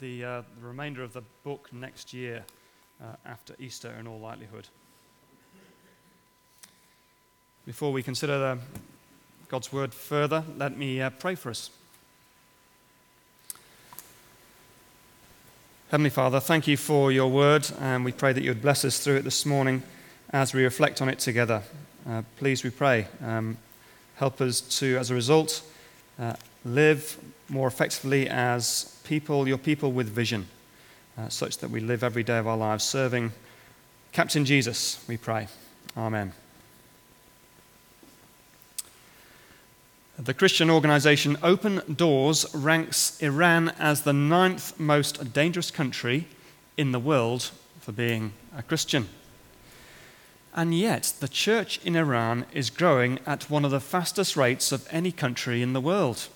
the, uh, the remainder of the book next year uh, after Easter, in all likelihood. Before we consider the, God's word further, let me uh, pray for us. Heavenly Father, thank you for your word, and we pray that you would bless us through it this morning as we reflect on it together. Uh, please, we pray, um, help us to, as a result, uh, live more effectively as people, your people with vision, uh, such that we live every day of our lives serving Captain Jesus, we pray. Amen. The Christian organization Open Doors ranks Iran as the ninth most dangerous country in the world for being a Christian. And yet, the church in Iran is growing at one of the fastest rates of any country in the world.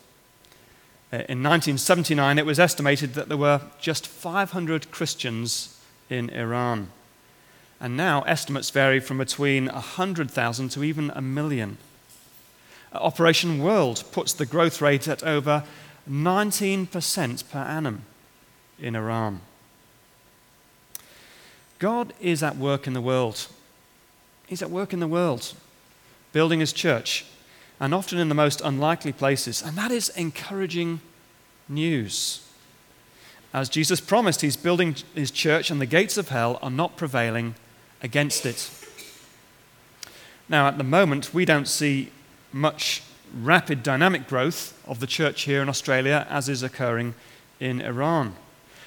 Uh, in 1979, it was estimated that there were just 500 Christians in Iran. And now estimates vary from between 100,000 to even a million. Operation World puts the growth rate at over 19% per annum in Iran. God is at work in the world. He's at work in the world, building his church, and often in the most unlikely places. And that is encouraging news. As Jesus promised, he's building his church, and the gates of hell are not prevailing against it. Now, at the moment, we don't see much rapid dynamic growth of the church here in Australia as is occurring in Iran.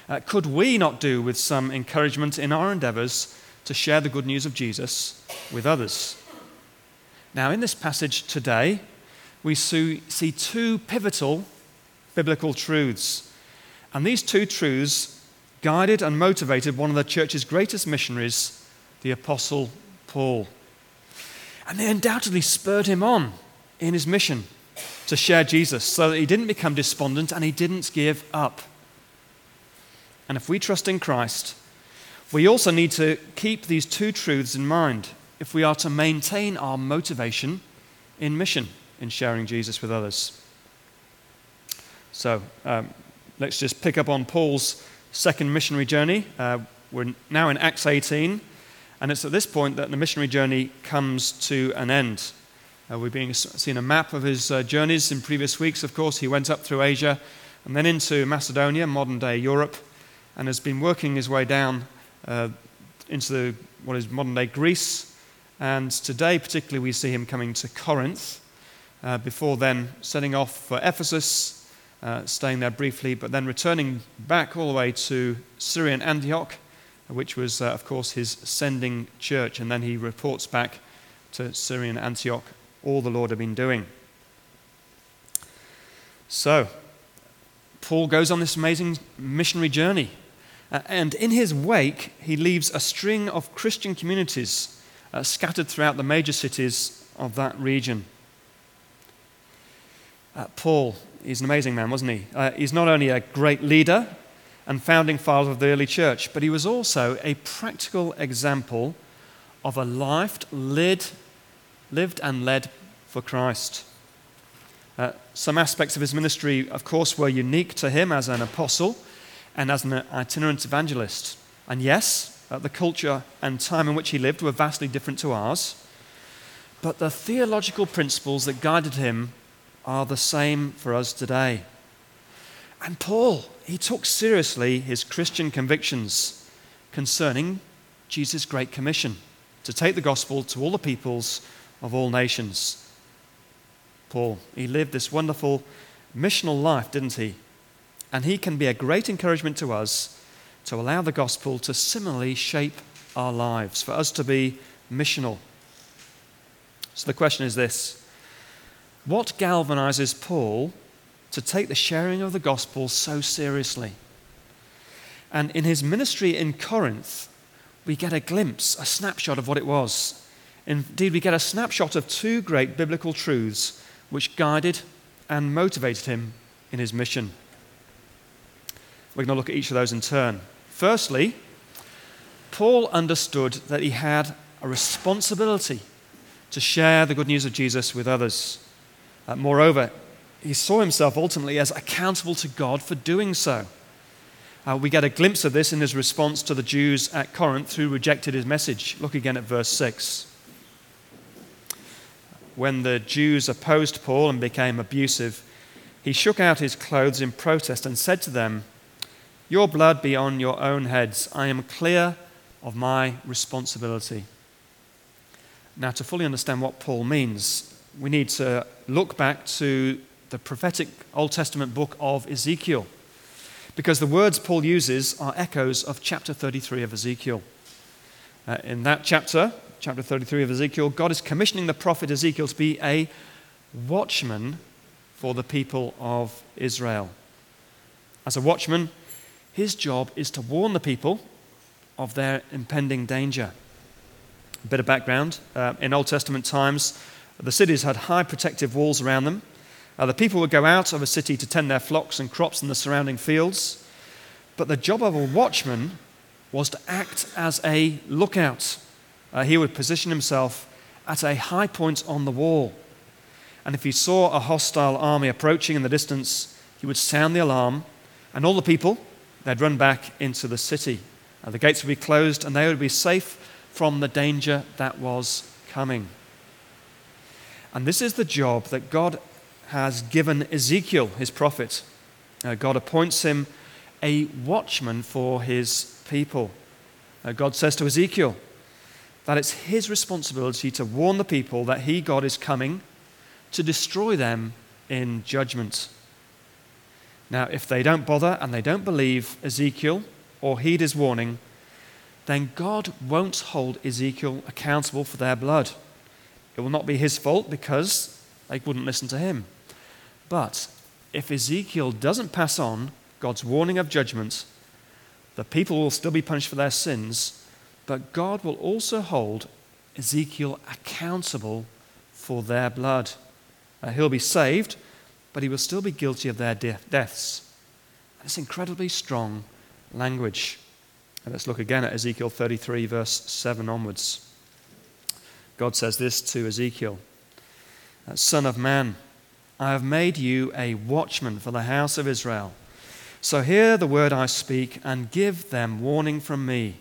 Uh, could we not do with some encouragement in our endeavors to share the good news of Jesus with others? Now, in this passage today, we see two pivotal biblical truths. And these two truths guided and motivated one of the church's greatest missionaries, the Apostle Paul. And they undoubtedly spurred him on in his mission to share Jesus so that he didn't become despondent and he didn't give up. And if we trust in Christ, we also need to keep these two truths in mind if we are to maintain our motivation in mission, in sharing Jesus with others. So um, let's just pick up on Paul's second missionary journey. Uh, we're now in Acts 18, and it's at this point that the missionary journey comes to an end. Uh, we've been seen a map of his uh, journeys in previous weeks. Of course, he went up through Asia and then into Macedonia, modern day Europe, and has been working his way down uh, into the, what is modern day Greece. And today, particularly, we see him coming to Corinth, uh, before then setting off for Ephesus, uh, staying there briefly, but then returning back all the way to Syrian Antioch, which was, uh, of course, his sending church. And then he reports back to Syrian Antioch all the Lord had been doing. So, Paul goes on this amazing missionary journey. Uh, and in his wake, he leaves a string of Christian communities uh, scattered throughout the major cities of that region. Uh, Paul, he's an amazing man, wasn't he? Uh, he's not only a great leader and founding father of the early church, but he was also a practical example of a life lived lived and led for Christ. Uh, some aspects of his ministry, of course, were unique to him as an apostle and as an itinerant evangelist. And yes, uh, the culture and time in which he lived were vastly different to ours. But the theological principles that guided him are the same for us today. And Paul, he took seriously his Christian convictions concerning Jesus' Great Commission to take the gospel to all the peoples of all nations. Paul, he lived this wonderful missional life, didn't he? And he can be a great encouragement to us to allow the gospel to similarly shape our lives, for us to be missional. So the question is this What galvanizes Paul to take the sharing of the gospel so seriously? And in his ministry in Corinth, we get a glimpse, a snapshot of what it was. Indeed, we get a snapshot of two great biblical truths which guided and motivated him in his mission. We're going to look at each of those in turn. Firstly, Paul understood that he had a responsibility to share the good news of Jesus with others. Uh, moreover, he saw himself ultimately as accountable to God for doing so. Uh, we get a glimpse of this in his response to the Jews at Corinth who rejected his message. Look again at verse 6. When the Jews opposed Paul and became abusive, he shook out his clothes in protest and said to them, Your blood be on your own heads. I am clear of my responsibility. Now, to fully understand what Paul means, we need to look back to the prophetic Old Testament book of Ezekiel, because the words Paul uses are echoes of chapter 33 of Ezekiel. Uh, in that chapter, chapter 33 of Ezekiel, God is commissioning the prophet Ezekiel to be a watchman for the people of Israel. As a watchman, his job is to warn the people of their impending danger. A bit of background uh, in Old Testament times, the cities had high protective walls around them. Uh, the people would go out of a city to tend their flocks and crops in the surrounding fields. But the job of a watchman was to act as a lookout. Uh, he would position himself at a high point on the wall. And if he saw a hostile army approaching in the distance, he would sound the alarm, and all the people, they'd run back into the city. Uh, the gates would be closed, and they would be safe from the danger that was coming. And this is the job that God has given Ezekiel, his prophet. Uh, God appoints him a watchman for his people. Uh, God says to Ezekiel that it's his responsibility to warn the people that he, God, is coming to destroy them in judgment. Now, if they don't bother and they don't believe Ezekiel or heed his warning, then God won't hold Ezekiel accountable for their blood. It will not be his fault because they wouldn't listen to him. But if Ezekiel doesn't pass on God's warning of judgment, the people will still be punished for their sins, but God will also hold Ezekiel accountable for their blood. Uh, he'll be saved, but he will still be guilty of their de- deaths. That's incredibly strong language. And let's look again at Ezekiel 33, verse 7 onwards. God says this to Ezekiel uh, Son of man, I have made you a watchman for the house of Israel. So hear the word I speak and give them warning from me.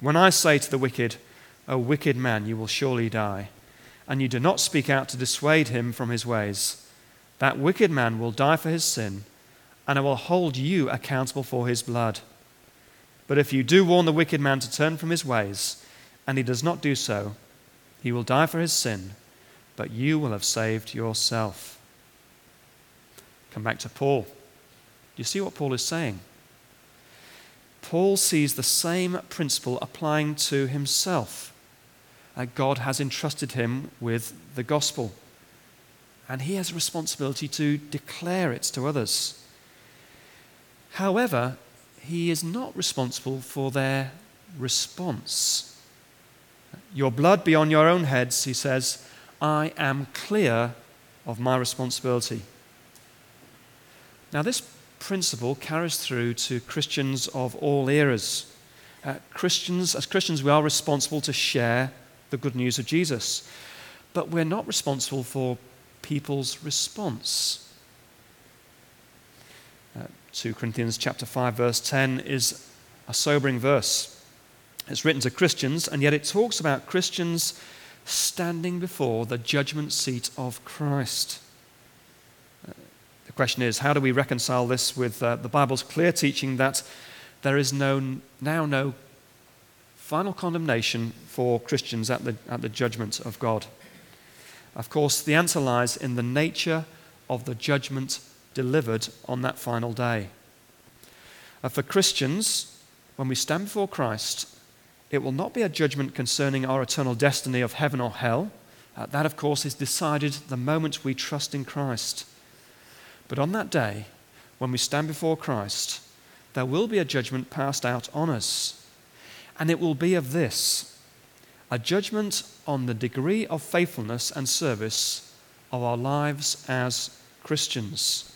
When I say to the wicked, O wicked man, you will surely die, and you do not speak out to dissuade him from his ways, that wicked man will die for his sin, and I will hold you accountable for his blood. But if you do warn the wicked man to turn from his ways, and he does not do so, he will die for his sin, but you will have saved yourself. Come back to Paul. Do you see what Paul is saying? Paul sees the same principle applying to himself. Uh, God has entrusted him with the gospel, and he has a responsibility to declare it to others. However, he is not responsible for their response. Your blood be on your own heads, he says. I am clear of my responsibility. Now, this principle carries through to Christians of all eras. Uh, Christians, as Christians, we are responsible to share the good news of Jesus, but we're not responsible for people's response. 2 Corinthians chapter 5 verse 10 is a sobering verse. It's written to Christians and yet it talks about Christians standing before the judgment seat of Christ. Uh, the question is how do we reconcile this with uh, the Bible's clear teaching that there is no, now no final condemnation for Christians at the, at the judgment of God? Of course, the answer lies in the nature of the judgment delivered on that final day. Uh, for Christians, when we stand before Christ, it will not be a judgment concerning our eternal destiny of heaven or hell. Uh, that, of course, is decided the moment we trust in Christ. But on that day, when we stand before Christ, there will be a judgment passed out on us. And it will be of this a judgment on the degree of faithfulness and service of our lives as Christians.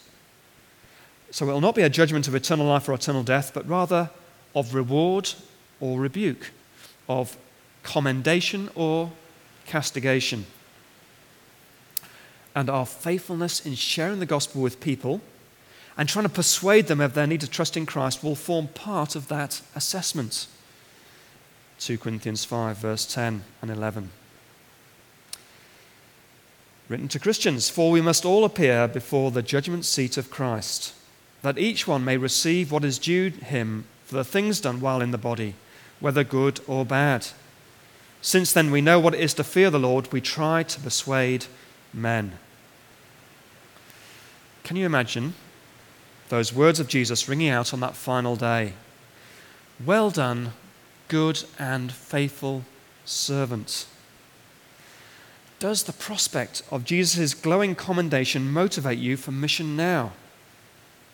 So it will not be a judgment of eternal life or eternal death, but rather of reward or rebuke, of commendation or castigation. And our faithfulness in sharing the gospel with people And trying to persuade them of their need to trust in Christ will form part of that assessment. 2 Corinthians 5, verse 10 and 11. Written to Christians, for we must all appear before the judgment seat of Christ, that each one may receive what is due him for the things done while in the body, whether good or bad. Since then we know what it is to fear the Lord, we try to persuade men. Can you imagine those words of Jesus ringing out on that final day? Well done, good and faithful servant. Does the prospect of Jesus' glowing commendation motivate you for mission now?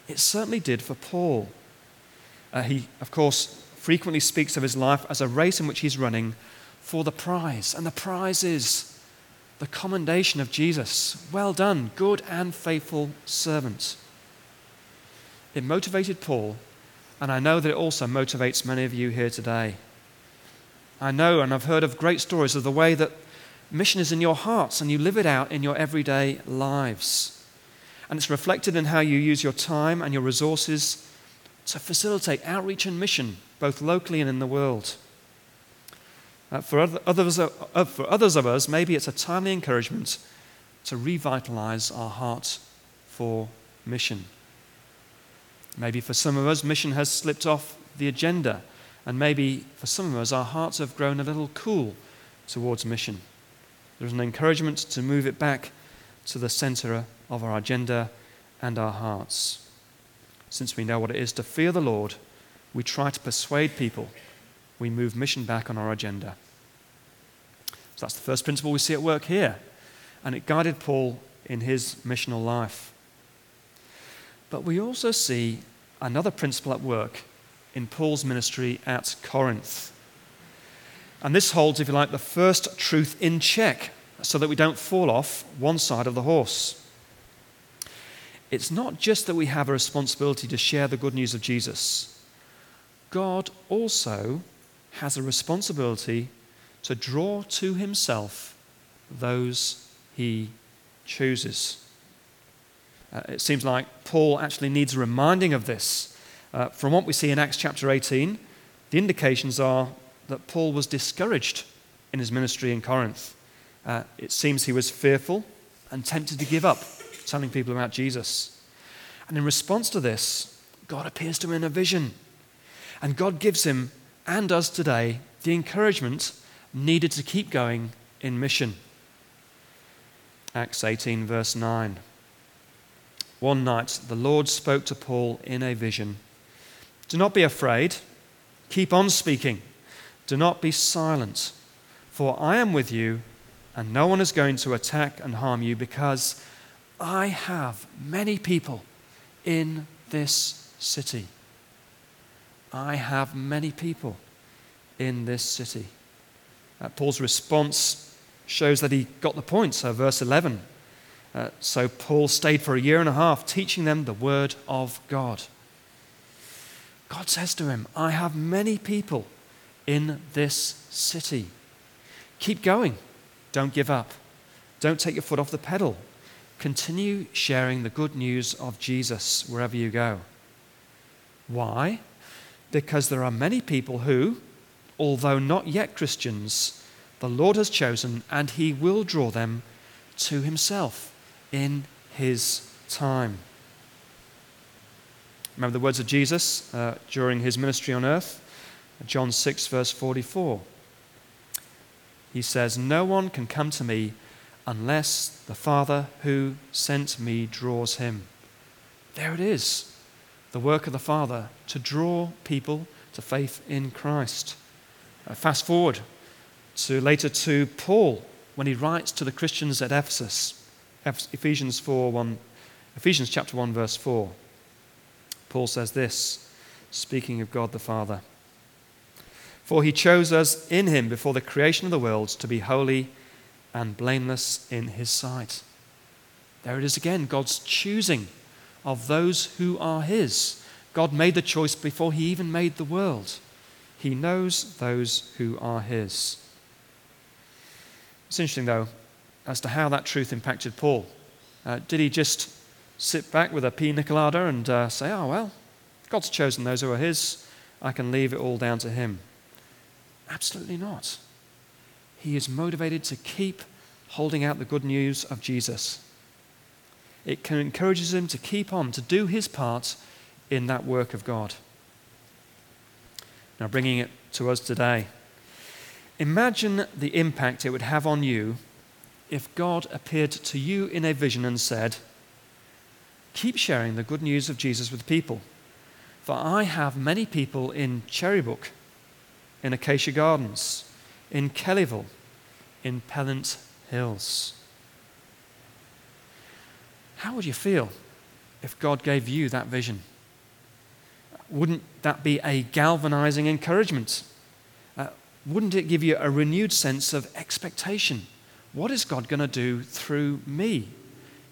It certainly did for Paul. Uh, he, of course, frequently speaks of his life as a race in which he's running for the prize. And the prize is the commendation of Jesus. Well done, good and faithful servant. It motivated Paul, and I know that it also motivates many of you here today. I know and I've heard of great stories of the way that mission is in your hearts and you live it out in your everyday lives. And it's reflected in how you use your time and your resources to facilitate outreach and mission, both locally and in the world. Uh, for, other, others, uh, for others of us, maybe it's a timely encouragement to revitalize our heart for mission. Maybe for some of us, mission has slipped off the agenda, and maybe for some of us, our hearts have grown a little cool towards mission. There's an encouragement to move it back to the center of our agenda and our hearts. Since we know what it is to fear the Lord, we try to persuade people. We move mission back on our agenda. So that's the first principle we see at work here. And it guided Paul in his missional life. But we also see another principle at work in Paul's ministry at Corinth. And this holds, if you like, the first truth in check so that we don't fall off one side of the horse. It's not just that we have a responsibility to share the good news of Jesus, God also has a responsibility to draw to himself those he chooses. Uh, it seems like Paul actually needs a reminding of this. Uh, from what we see in Acts chapter 18, the indications are that Paul was discouraged in his ministry in Corinth. Uh, it seems he was fearful and tempted to give up telling people about Jesus. And in response to this, God appears to him in a vision. And God gives him, and us today, the encouragement needed to keep going in mission. Acts 18, verse 9. One night, the Lord spoke to Paul in a vision Do not be afraid, keep on speaking, do not be silent, for I am with you, and no one is going to attack and harm you, because I have many people in this city. I have many people in this city. Uh, Paul's response shows that he got the point. So, verse 11 uh, so Paul stayed for a year and a half teaching them the word of God. God says to him, I have many people in this city. Keep going. Don't give up. Don't take your foot off the pedal. Continue sharing the good news of Jesus wherever you go. Why? Because there are many people who, although not yet Christians, the Lord has chosen and He will draw them to Himself in his time. Remember the words of Jesus uh, during his ministry on earth? John 6, verse 44. He says, No one can come to me unless the Father who sent me draws him. There it is, the work of the Father to draw people to faith in Christ. Uh, fast forward to later to Paul when he writes to the Christians at Ephesus. Ephesians 4 1, Ephesians chapter 1, verse 4. Paul says this, speaking of God the Father. For he chose us in him before the creation of the world to be holy and blameless in his sight. There it is again, God's choosing of those who are his. God made the choice before he even made the world. He knows those who are his. It's interesting, though, as to how that truth impacted Paul. Uh, did he just sit back with a pina colada and uh, say, oh, well, God's chosen those who are His. I can leave it all down to Him. Absolutely not. He is motivated to keep holding out the good news of Jesus. It encourages him to keep on, to do his part in that work of God. Now, bringing it to us today. Imagine the impact it would have on you if God appeared to you in a vision and said, Keep sharing the good news of Jesus with people. For I have many people in Cherrybrook, in Acacia Gardens, in Kellyville, in Pennant Hills. How would you feel if God gave you that vision? Wouldn't that be a galvanizing encouragement? Uh, wouldn't it give you a renewed sense of expectation? What is God going to do through me?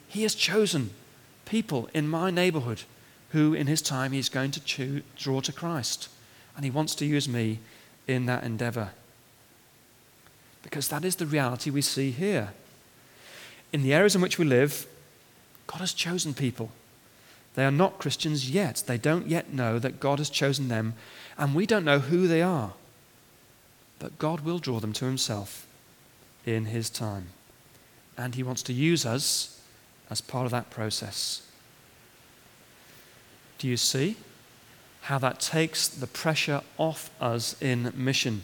He has chosen people in my neighborhood who, in His time, He's going to draw to Christ. And He wants to use me in that endeavor. Because that is the reality we see here. In the areas in which we live, God has chosen people. They are not Christians yet. They don't yet know that God has chosen them, and we don't know who they are. But God will draw them to Himself in His time. And He wants to use us as part of that process. Do you see how that takes the pressure off us in mission?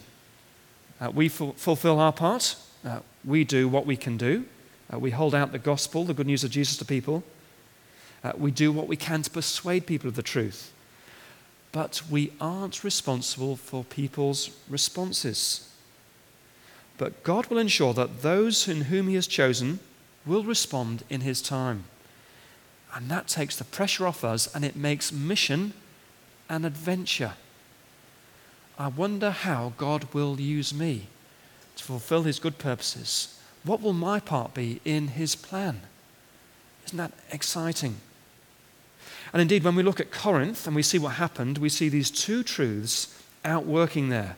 Uh, we ful- fulfill our part, uh, we do what we can do. Uh, we hold out the gospel, the good news of Jesus to people. Uh, we do what we can to persuade people of the truth. But we aren't responsible for people's responses. But God will ensure that those in whom He has chosen will respond in His time. And that takes the pressure off us and it makes mission an adventure. I wonder how God will use me to fulfill His good purposes. What will my part be in His plan? Isn't that exciting? And indeed, when we look at Corinth and we see what happened, we see these two truths outworking there.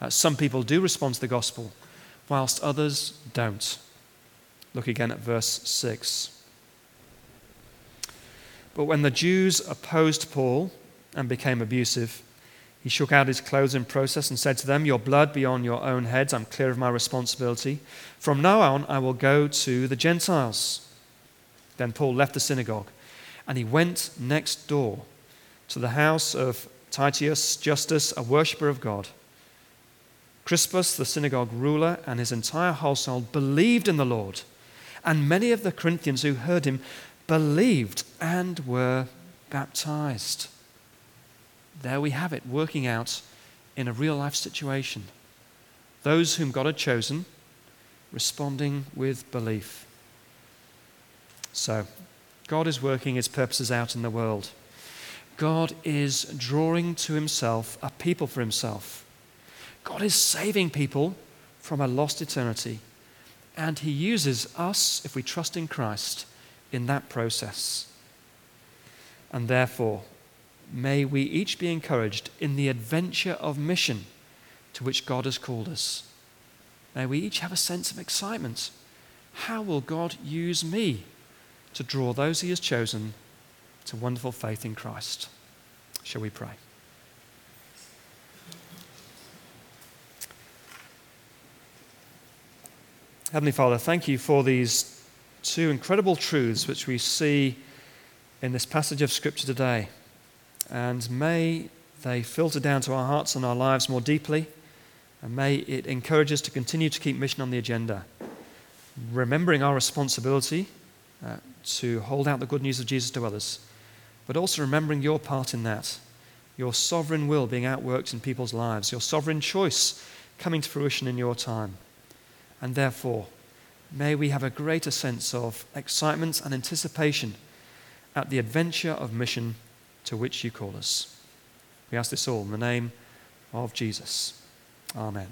Uh, some people do respond to the gospel, whilst others don't. Look again at verse 6. But when the Jews opposed Paul and became abusive, he shook out his clothes in process and said to them, Your blood be on your own heads. I'm clear of my responsibility. From now on, I will go to the Gentiles. Then Paul left the synagogue and he went next door to the house of Titius Justus, a worshipper of God. Crispus, the synagogue ruler, and his entire household believed in the Lord. And many of the Corinthians who heard him believed and were baptized. There we have it, working out in a real life situation. Those whom God had chosen responding with belief. So, God is working his purposes out in the world. God is drawing to himself a people for himself. God is saving people from a lost eternity. And he uses us, if we trust in Christ, in that process. And therefore, may we each be encouraged in the adventure of mission to which God has called us. May we each have a sense of excitement. How will God use me to draw those he has chosen to wonderful faith in Christ? Shall we pray? Heavenly Father, thank you for these two incredible truths which we see in this passage of Scripture today. And may they filter down to our hearts and our lives more deeply. And may it encourage us to continue to keep mission on the agenda, remembering our responsibility uh, to hold out the good news of Jesus to others, but also remembering your part in that, your sovereign will being outworked in people's lives, your sovereign choice coming to fruition in your time. And therefore, may we have a greater sense of excitement and anticipation at the adventure of mission to which you call us. We ask this all in the name of Jesus. Amen.